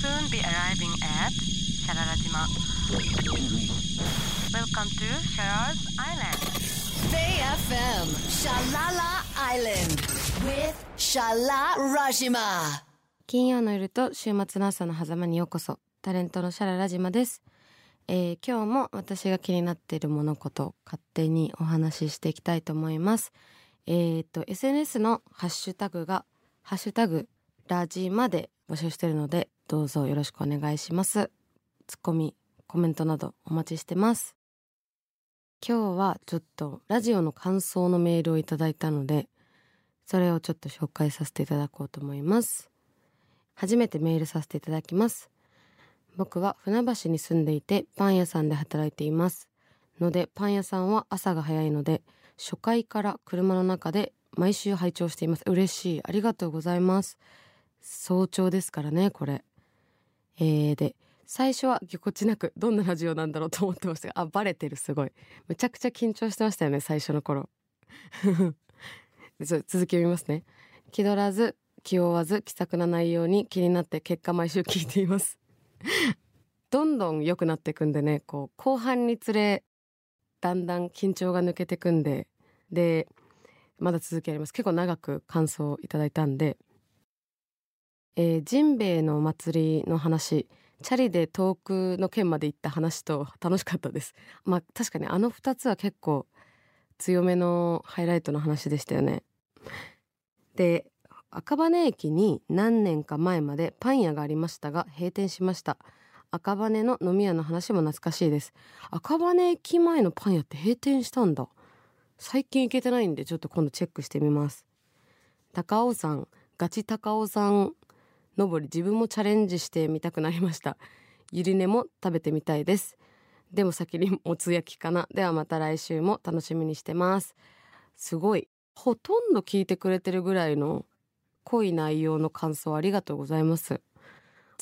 soon be arriving at Shararajima. Welcome to Sharar's Island. Bay FM Shalala Island with Shala Rajima. 金曜の夜と週末の朝の狭間にようこそ。タレントのシャララジマです。えー今日も私が気になっている物事、勝手にお話ししていきたいと思います。えっ、と、SNS のハッシュタグが、ハッシュタグ、ラジマで募集しているので、どうぞよろしくお願いします。ツッコミ、コメントなどお待ちしてます。今日はちょっとラジオの感想のメールをいただいたので、それをちょっと紹介させていただこうと思います。初めてメールさせていただきます。僕は船橋に住んでいてパン屋さんで働いています。のでパン屋さんは朝が早いので初回から車の中で毎週拝聴しています。嬉しい。ありがとうございます。早朝ですからね、これ。えー、で、最初はぎこちなくどんなラジオなんだろうと思ってましたが、あ、バレてるすごい。めちゃくちゃ緊張してましたよね、最初の頃。続きを見ますね。気取らず、気負わず、気さくな内容に気になって結果毎週聞いています。どんどん良くなっていくんでね、こう、後半につれ、だんだん緊張が抜けてくんで、で、まだ続きあります。結構長く感想をいただいたんで、えージンベエのお祭りの話、チャリで遠くの県まで行った話と 楽しかったです。まあ確かにあの二つは結構強めのハイライトの話でしたよね。で、赤羽駅に何年か前までパン屋がありましたが閉店しました。赤羽の飲み屋の話も懐かしいです。赤羽駅前のパン屋って閉店したんだ。最近行けてないんでちょっと今度チェックしてみます。高尾山、ガチ高尾山登り自分もチャレンジしてみたくなりました。ゆり根も食べてみたいです。でも先にもつ焼きかな。ではまた来週も楽しみにしてます。すごい。ほとんど聞いてくれてるぐらいの濃い内容の感想ありがとうございます。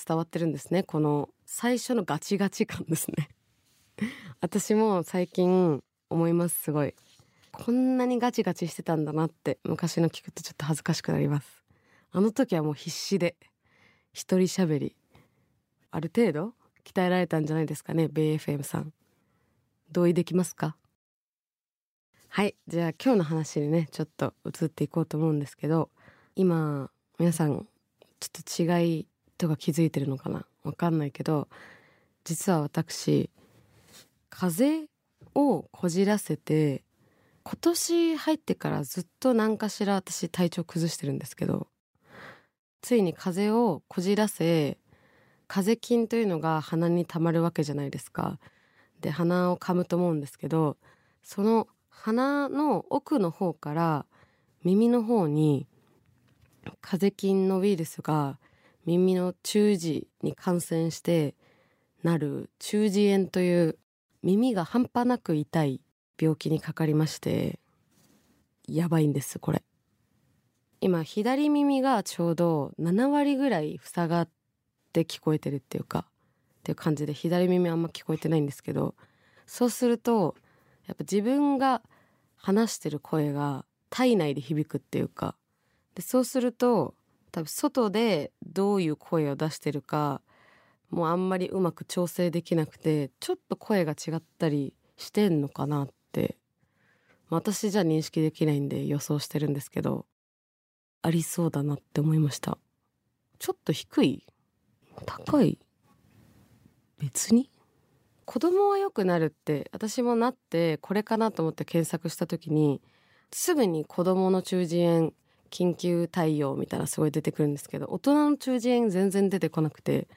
伝わってるんですね。この最初のガチガチ感ですね。私も最近思います、すごい。こんなにガチガチしてたんだなって昔の聞くとちょっと恥ずかしくなります。あの時はもう必死で一人喋り。ある程度鍛えられたんじゃないですかね、ベイ FM さん。同意できますか？はい。じゃあ今日の話にね、ちょっと移っていこうと思うんですけど、今、皆さん、ちょっと違いとか気づいてるのかな？わかんないけど、実は私、風邪をこじらせて、今年入ってからずっと何かしら私体調崩してるんですけど、ついに風邪をこじらせ、風邪菌というのが鼻に溜まるわけじゃないですか。で、鼻を噛むと思うんですけど、その鼻の奥の方から耳の方に風邪菌のウイルスが耳の中耳に感染してなる中耳炎という耳が半端なく痛い病気にかかりまして、やばいんです、これ。今、左耳がちょうど7割ぐらい塞がって聞こえてるっていうか、っていう感じで左耳あんま聞こえてないんですけど、そうすると、やっぱ自分が話してる声が体内で響くっていうか、で、そうすると、多分外でどういう声を出してるか、もうあんまりうまく調整できなくて、ちょっと声が違ったりしてんのかなって、私じゃ認識できないんで予想してるんですけど、ありそうだなって思いました。ちょっと低い？高い？別に？子供は良くなるって私もなってこれかなと思って検索した時にすぐに子供の中耳炎緊急対応みたいなすごい出てくるんですけど大人の中耳炎全然出てこなくて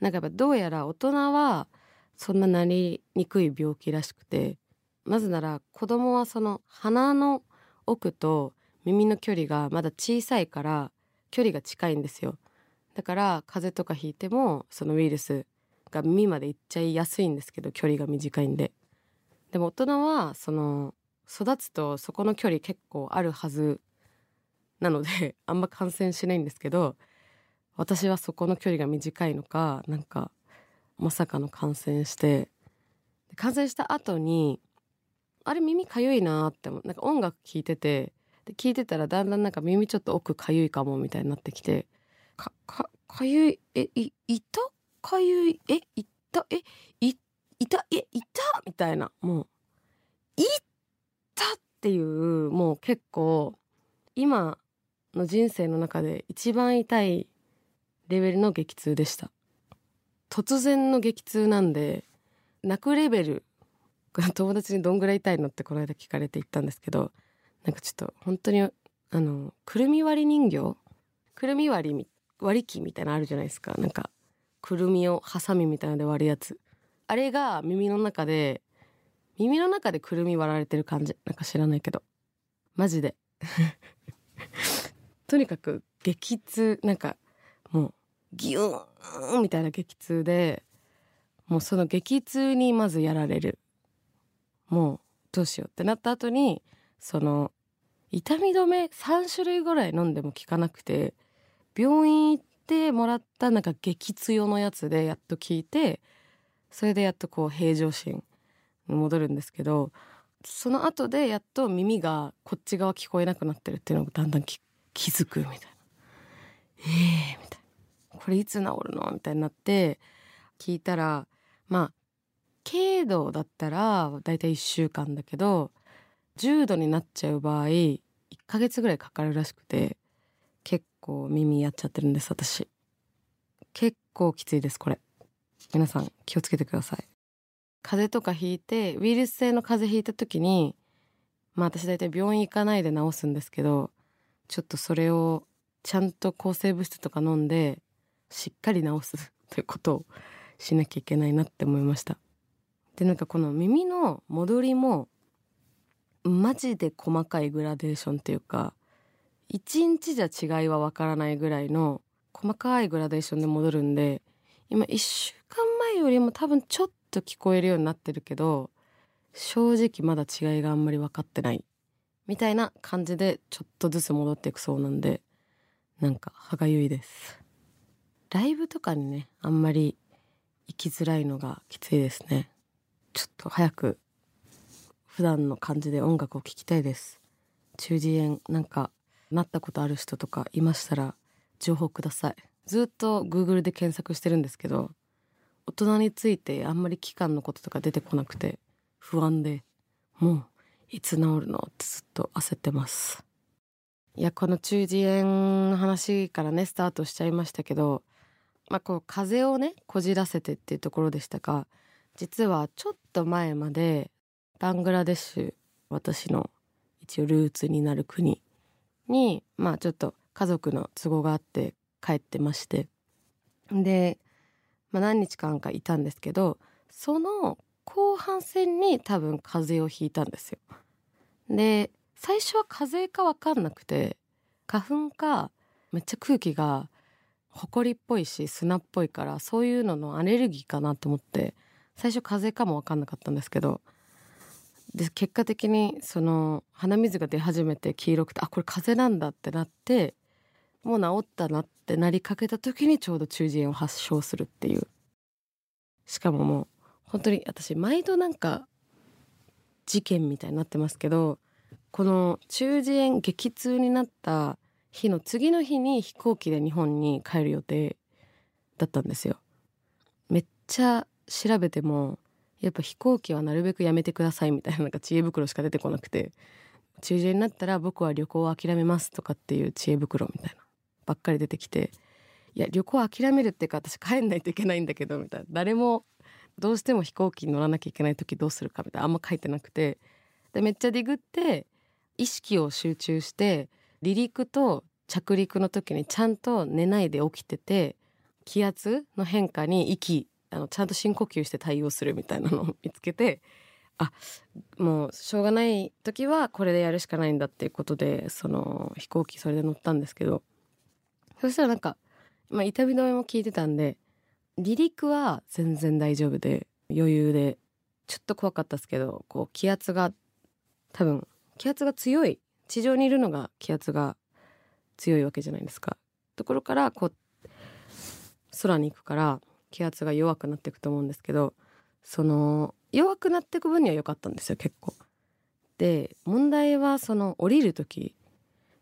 なんかやっぱどうやら大人はそんななりにくい病気らしくてまずなら子供はその鼻の奥と耳の距離がまだ小さいから距離が近いんですよ。だから風邪とかひいてもそのウイルスが耳まで行っちゃいやすいんですけど距離が短いんで。でも大人はその育つとそこの距離結構あるはずなので あんま感染しないんですけど私はそこの距離が短いのかなんかまさかの感染して感染した後にあれ耳かゆいなって思うなんか音楽聴いててで聞いてたらだんだんなんか耳ちょっと奥かゆいかもみたいになってきてか、か、かゆいえいいた？かゆい？えいた？えいいた？えいた？みたいな。もういったっていうもう結構今の人生の中で一番痛いレベルの激痛でした。突然の激痛なんで泣くレベル友達にどんぐらい痛いのってこの間聞かれて言ったんですけどなんかちょっと本当にあのくるみ割り人形？くるみ割り割り器みたいなのあるじゃないですか。なんかくるみをハサミみたいなので割るやつ。あれが耳の中で耳の中でくるみ割られてる感じ。なんか知らないけど。マジで。とにかく激痛。なんかもうギューンみたいな激痛でもうその激痛にまずやられる。もうどうしようってなった後にその痛み止め3種類ぐらい飲んでも効かなくて病院行ってもらったなんか激強のやつでやっと効いてそれでやっとこう平常心に戻るんですけどその後でやっと耳がこっち側聞こえなくなってるっていうのがだんだん気づくみたいな。えーみたいな。これいつ治るのみたいになって聞いたらまあ軽度だったらだいたい1週間だけど重度になっちゃう場合1ヶ月ぐらいかかるらしくて結構耳やっちゃってるんです私。結構きついですこれ。皆さん気をつけてください。風邪とかひいてウイルス性の風邪ひいた時にまあ私大体病院行かないで治すんですけどちょっとそれをちゃんと抗生物質とか飲んでしっかり治す ということをしなきゃいけないなって思いました。でなんかこの耳の戻りもマジで細かいグラデーションっていうか一日じゃ違いはわからないぐらいの細かいグラデーションで戻るんで今1週間前よりも多分ちょっと聞こえるようになってるけど正直まだ違いがあんまり分かってないみたいな感じでちょっとずつ戻っていくそうなんでなんか歯がゆいです。ライブとかにねあんまり行きづらいのがきついですね。ちょっと早く普段の感じで音楽を聴きたいです。中耳炎なんかなったことある人とかいましたら情報ください。ずっと Google で検索してるんですけど大人についてあんまり期間のこととか出てこなくて不安でもういつ治るのってずっと焦ってます。いやこの中耳炎の話からねスタートしちゃいましたけどまあこう風邪をねこじらせてっていうところでしたが実はちょっと前までバングラデシュ私の一応ルーツになる国にまあちょっと家族の都合があって帰ってましてで、まあ、何日間かいたんですけどその後半戦に多分風邪をひいたんですよ。で最初は風邪か分かんなくて花粉かめっちゃ空気が埃っぽいし砂っぽいからそういうののアレルギーかなと思って最初風邪かも分かんなかったんですけどで結果的にその鼻水が出始めて黄色くてあこれ風邪なんだってなってもう治ったなってなりかけた時にちょうど中耳炎を発症するっていうしかももう本当に私毎度なんか事件みたいになってますけどこの中耳炎激痛になった日の次の日に飛行機で日本に帰る予定だったんですよ。めっちゃ調べてもやっぱ飛行機はなるべくやめてくださいみたいななんか知恵袋しか出てこなくて中耳炎になったら僕は旅行を諦めますとかっていう知恵袋みたいなばっかり出てきていや旅行諦めるっていうか私帰んないといけないんだけどみたいな。誰もどうしても飛行機に乗らなきゃいけない時どうするかみたいなあんま書いてなくて。でめっちゃディグって意識を集中して離陸と着陸の時にちゃんと寝ないで起きてて気圧の変化に息あのちゃんと深呼吸して対応するみたいなのを 見つけてあもうしょうがない時はこれでやるしかないんだっていうことでその飛行機それで乗ったんですけどそしたらなんか、まあ、痛み止めも効いてたんで離陸は全然大丈夫で余裕でちょっと怖かったですけどこう気圧が多分気圧が強い地上にいるのが気圧が強いわけじゃないですか。ところからこう空に行くから気圧が弱くなっていくと思うんですけどその弱くなっていく分には良かったんですよ結構。で問題はその降りる時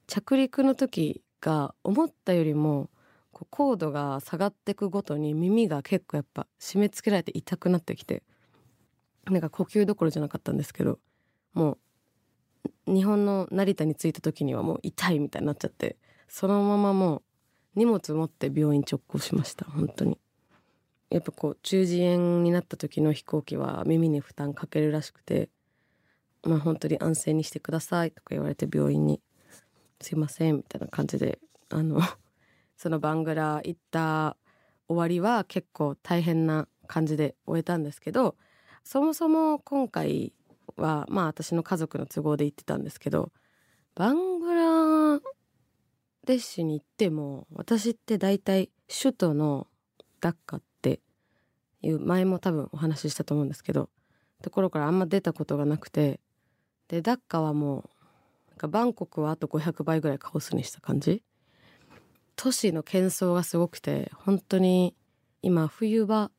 着陸の時が思ったよりもこう高度が下がってくごとに耳が結構やっぱ締め付けられて痛くなってきてなんか呼吸どころじゃなかったんですけどもう日本の成田に着いた時にはもう痛いみたいになっちゃってそのままもう荷物持って病院直行しました本当にやっぱこう中耳炎になった時の飛行機は耳に負担かけるらしくてまあ本当に安静にしてくださいとか言われて病院にすいませんみたいな感じであの そのバングラ行った終わりは結構大変な感じで終えたんですけどそもそも今回はまあ私の家族の都合で行ってたんですけどバングラデシュに行っても私って大体首都のダッカっていう前も多分お話ししたと思うんですけどところからあんま出たことがなくてでダッカはもうなんかバンコクはあと500倍ぐらいカオスにした感じ。都市の喧騒がすごくて本当に今冬場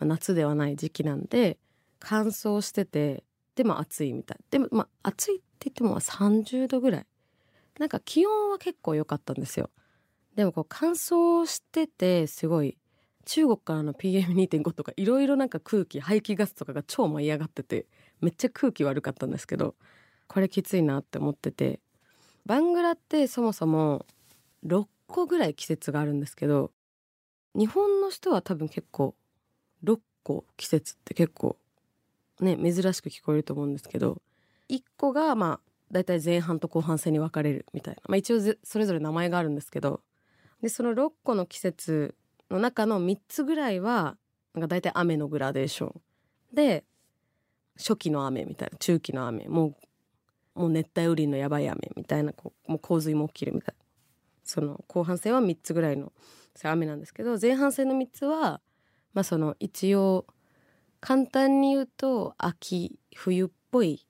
夏ではない時期なんで乾燥しててでも暑いみたい。でもまあ暑いって言っても30度ぐらい。なんか気温は結構良かったんですよ。でもこう乾燥しててすごい中国からの PM2.5 とかいろいろなんか空気排気ガスとかが超舞い上がっててめっちゃ空気悪かったんですけどこれきついなって思ってて。バングラってそもそも6個ぐらい季節があるんですけど日本の人は多分結構6個季節って結構ね珍しく聞こえると思うんですけど1個がまあ大体前半と後半戦に分かれるみたいな、まあ、一応それぞれ名前があるんですけどでその6個の季節の中の3つぐらいはなんか大体雨のグラデーション。で初期の雨みたいな中期の雨。もうもう熱帯雨林のやばい雨。みたいなこうもう洪水も起きるみたいな。その後半戦は3つぐらいの雨なんですけど前半戦の3つはまあその一応簡単に言うと秋冬っぽい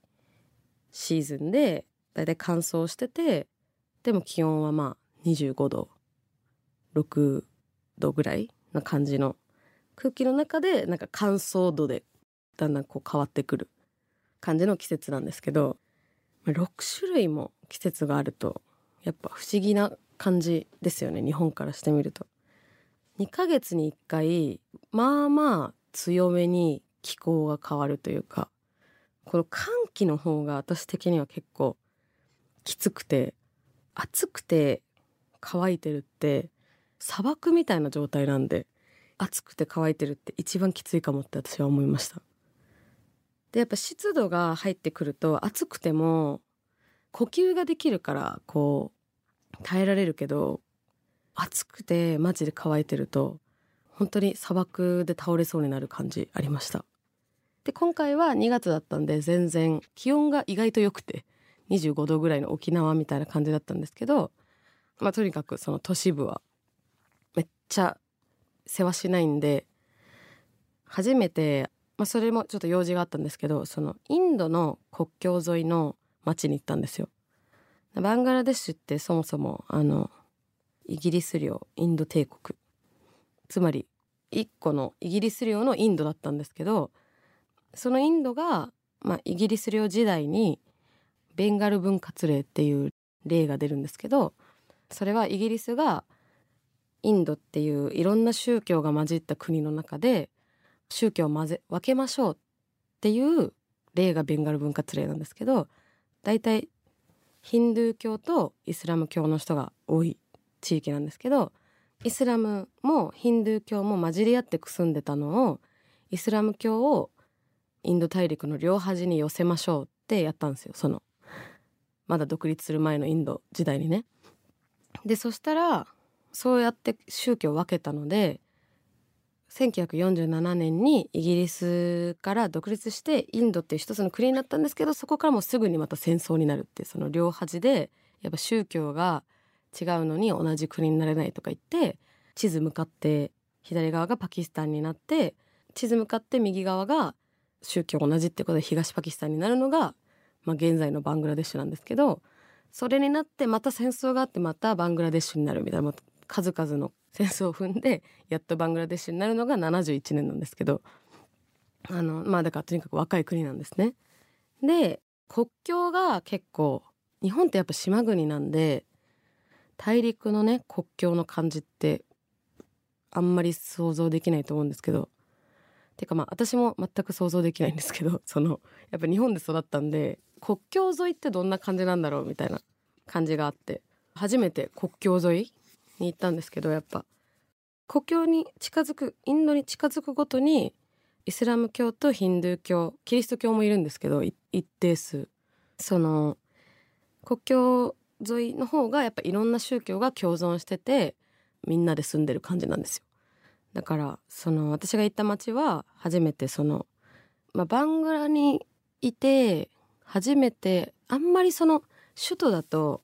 シーズンでだいたい乾燥しててでも気温はまあ25度6度ぐらいな感じの空気の中でなんか乾燥度でだんだんこう変わってくる感じの季節なんですけど6種類も季節があるとやっぱ不思議な感じですよね日本からしてみると。2ヶ月に1回まあまあ強めに気候が変わるというかこの寒気の方が私的には結構きつくて暑くて乾いてるって砂漠みたいな状態なんで暑くて乾いてるって一番きついかもって私は思いました。でやっぱ湿度が入ってくると暑くても呼吸ができるからこう耐えられるけど暑くてマジで乾いてると本当に砂漠で倒れそうになる感じありました。で今回は2月だったんで全然気温が意外と良くて25度ぐらいの沖縄みたいな感じだったんですけどまあとにかくその都市部はちゃ世話しないんで初めて、まあ、それもちょっと用事があったんですけどそのインドの国境沿いの町に行ったんですよ。バングラデシュってそもそもあのイギリス領インド帝国つまり一個のイギリス領のインドだったんですけどそのインドが、まあ、イギリス領時代にベンガル分割令っていう例が出るんですけどそれはイギリスがインドっていういろんな宗教が混じった国の中で宗教を混ぜ分けましょうっていう例がベンガル分割令なんですけど大体ヒンドゥー教とイスラム教の人が多い地域なんですけどイスラムもヒンドゥー教も混じり合ってくすんでたのをイスラム教をインド大陸の両端に寄せましょうってやったんですよそのまだ独立する前のインド時代にね。でそしたらそうやって宗教を分けたので1947年にイギリスから独立してインドっていう一つの国になったんですけどそこからもすぐにまた戦争になるってその両端でやっぱ宗教が違うのに同じ国になれないとか言って地図向かって左側がパキスタンになって地図向かって右側が宗教同じってことで東パキスタンになるのが、まあ、現在のバングラデシュなんですけどそれになってまた戦争があってまたバングラデシュになるみたいな数々の戦争を踏んでやっとバングラデシュになるのが71年なんですけどあのまあだからとにかく若い国なんですね。で国境が結構日本ってやっぱ島国なんで大陸のね国境の感じってあんまり想像できないと思うんですけどてかまあ私も全く想像できないんですけど そのやっぱ日本で育ったんで国境沿いってどんな感じなんだろうみたいな感じがあって初めて国境沿いに行ったんですけどやっぱ。国境に近づくインドに近づくごとにイスラム教とヒンドゥー教キリスト教もいるんですけど一定数。その国境沿いの方がやっぱいろんな宗教が共存しててみんなで住んでる感じなんですよ。だからその私が行った町は初めてその、まあ、バングラにいて初めてあんまりその首都だと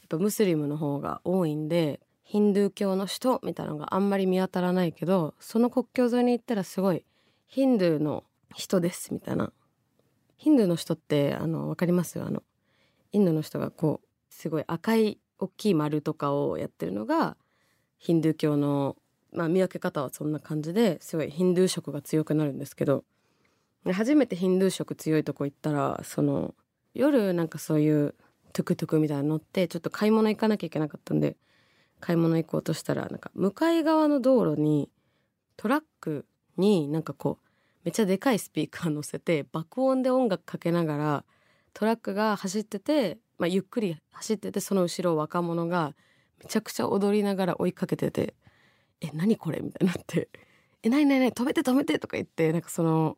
やっぱムスリムの方が多いんでヒンドゥー教の首都みたいなのがあんまり見当たらないけどその国境沿いに行ったらすごいヒンドゥーの人ですみたいな。ヒンドゥーの人ってあの分かります？あのインドの人がこうすごい赤い大きい丸とかをやってるのがヒンドゥー教の、まあ、見分け方はそんな感じですごいヒンドゥー色が強くなるんですけど。初めてヒンドゥー色強いとこ行ったらその夜なんかそういうトゥクトゥクみたいなの乗ってちょっと買い物行かなきゃいけなかったんで買い物行こうとしたらなんか向かい側の道路にトラックになんかこうめっちゃでかいスピーカー乗せて爆音で音楽かけながらトラックが走ってて、まあ、ゆっくり走っててその後ろ若者がめちゃくちゃ踊りながら追いかけてて「え何これ?」みたいになって「えないないない止めて止めて」とか言ってなんかその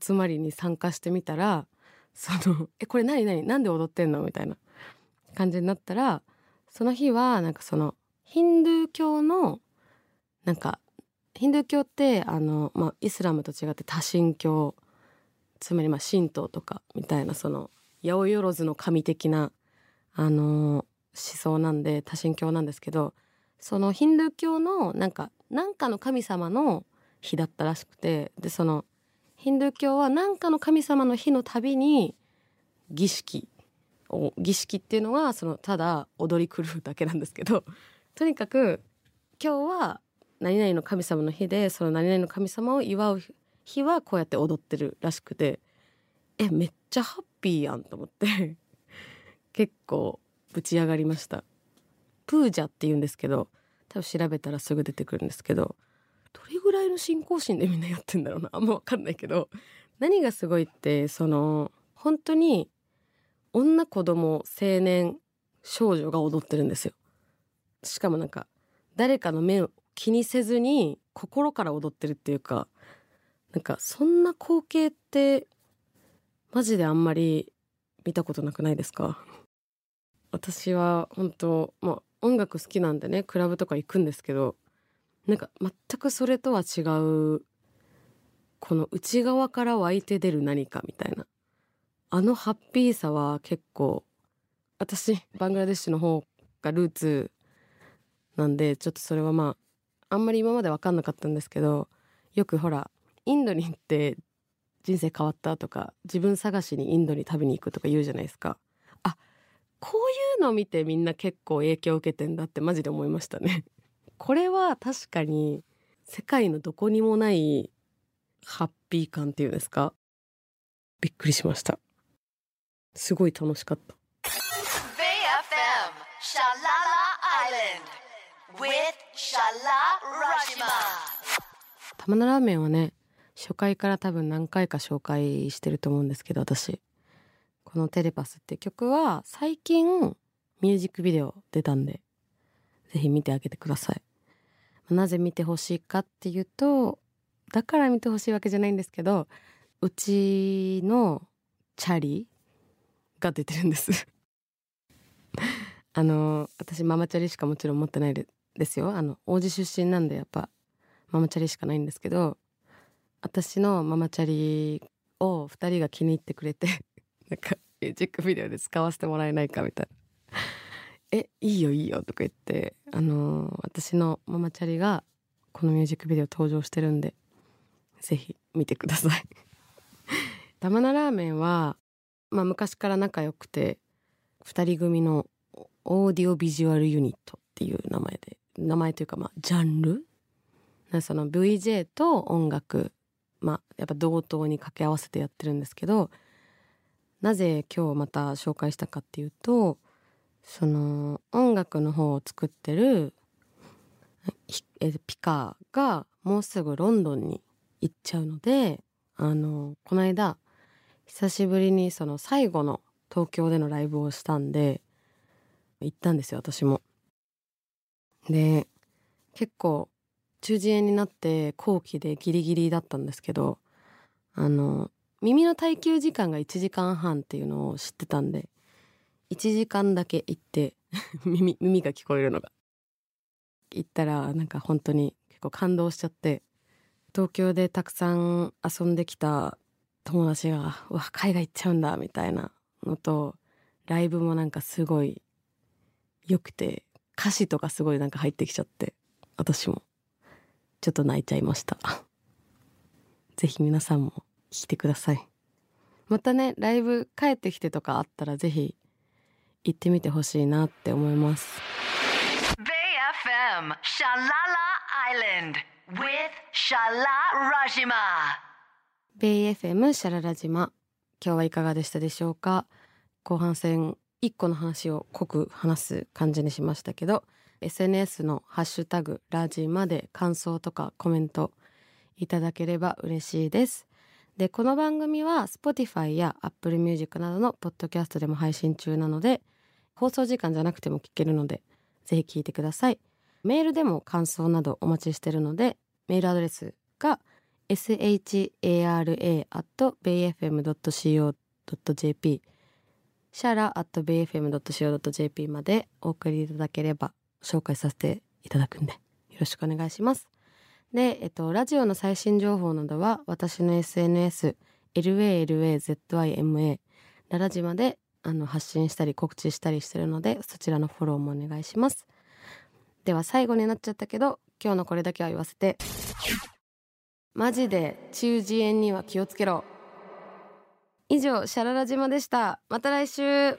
集まりに参加してみたらその「えこれ何何？なんで踊ってんの?」みたいな感じになったらその日はなんかそのヒンドゥー教のなんかヒンドゥー教ってあの、まあ、イスラムと違って多神教つまりまあ神道とかみたいなその八百万の神的なあの思想なんで多神教なんですけどそのヒンドゥー教のなんか何かの神様の日だったらしくてでそのヒンドゥー教は何かの神様の日のたびに儀式を儀式っていうのはそのただ踊り狂うだけなんですけどとにかく今日は何々の神様の日でその何々の神様を祝う日はこうやって踊ってるらしくてえめっちゃハッピーやんと思って 結構ぶち上がりました。プージャって言うんですけど多分調べたらすぐ出てくるんですけどどれぐらいの信仰心でみんなやってんだろうなあんま分かんないけど何がすごいってその本当に女子供青年少女が踊ってるんですよ。しかもなんか誰かの目を気にせずに心から踊ってるっていうかなんかそんな光景ってマジであんまり見たことなくないですか？私は本当まあ音楽好きなんでねクラブとか行くんですけどなんか全くそれとは違うこの内側から湧いて出る何かみたいなあのハッピーさは結構私バングラデシュの方がルーツなんでちょっとそれはまああんまり今まで分かんなかったんですけどよくほらインドに行って人生変わったとか自分探しにインドに食べに行くとか言うじゃないですか。あこういうのを見てみんな結構影響を受けてんだってマジで思いましたね。これは確かに世界のどこにもないハッピー感っていうんですか？びっくりしました。すごい楽しかった。玉菜ラーメンはね初回から多分何回か紹介してると思うんですけど私。この「テレパス」って曲は最近ミュージックビデオ出たんでぜひ見てあげてください。なぜ見てほしいかっていうとだから見てほしいわけじゃないんですけどうちのチャリが出てるんです。あの私ママチャリしかもちろん持ってないでですよ。あの王子出身なんでやっぱママチャリしかないんですけど私のママチャリを2人が気に入ってくれて なんかミュージックビデオで使わせてもらえないかみたいな「えいいよいいよ」とか言ってあの私のママチャリがこのミュージックビデオ登場してるんでぜひ見てください。玉菜ラーメンは、まあ、昔から仲良くて2人組のオーディオビジュアルユニット。ていう名前で名前というかまあジャンル？その VJ と音楽まあやっぱ同等に掛け合わせてやってるんですけどなぜ今日また紹介したかっていうとその音楽の方を作ってるピカーがもうすぐロンドンに行っちゃうのであのこの間久しぶりにその最後の東京でのライブをしたんで行ったんですよ私も。で結構中耳炎になって後期でギリギリだったんですけどあの耳の耐久時間が1時間半っていうのを知ってたんで1時間だけ行って 耳耳が聞こえるのが。行ったらなんか本当に結構感動しちゃって東京でたくさん遊んできた友達がうわ海外行っちゃうんだみたいなのとライブもなんかすごい良くて歌詞とかすごいなんか入ってきちゃって私も。ちょっと泣いちゃいました。ぜひ皆さんも聞いてください。またねライブ帰ってきてとかあったらぜひ行ってみてほしいなって思います。Bay FM, Shalala Island with Shala Rajima. ベイ FM シャララ島今日はいかがでしたでしょうか？後半戦1個の話を濃く話す感じにしましたけど SNS のハッシュタグラジまで感想とかコメントいただければ嬉しいです。でこの番組は Spotify や Apple Music などのポッドキャストでも配信中なので放送時間じゃなくても聞けるのでぜひ聞いてください。メールでも感想などお待ちしてるのでメールアドレスが shara.bayfm.co.jp シャラ .bayfm.co.jp までお送りいただければ紹介させていただくんでよろしくお願いします。で、えっと、ラジオの最新情報などは私の SNS LALAZYMA ララジマであの発信したり告知したりしてるのでそちらのフォローもお願いします。では最後になっちゃったけど今日のこれだけは言わせてマジで中耳炎には気をつけろ以上シャララ島でしたまた来週 V. F.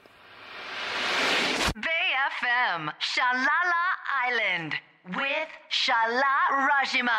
M. シャララアイランド with シャララ島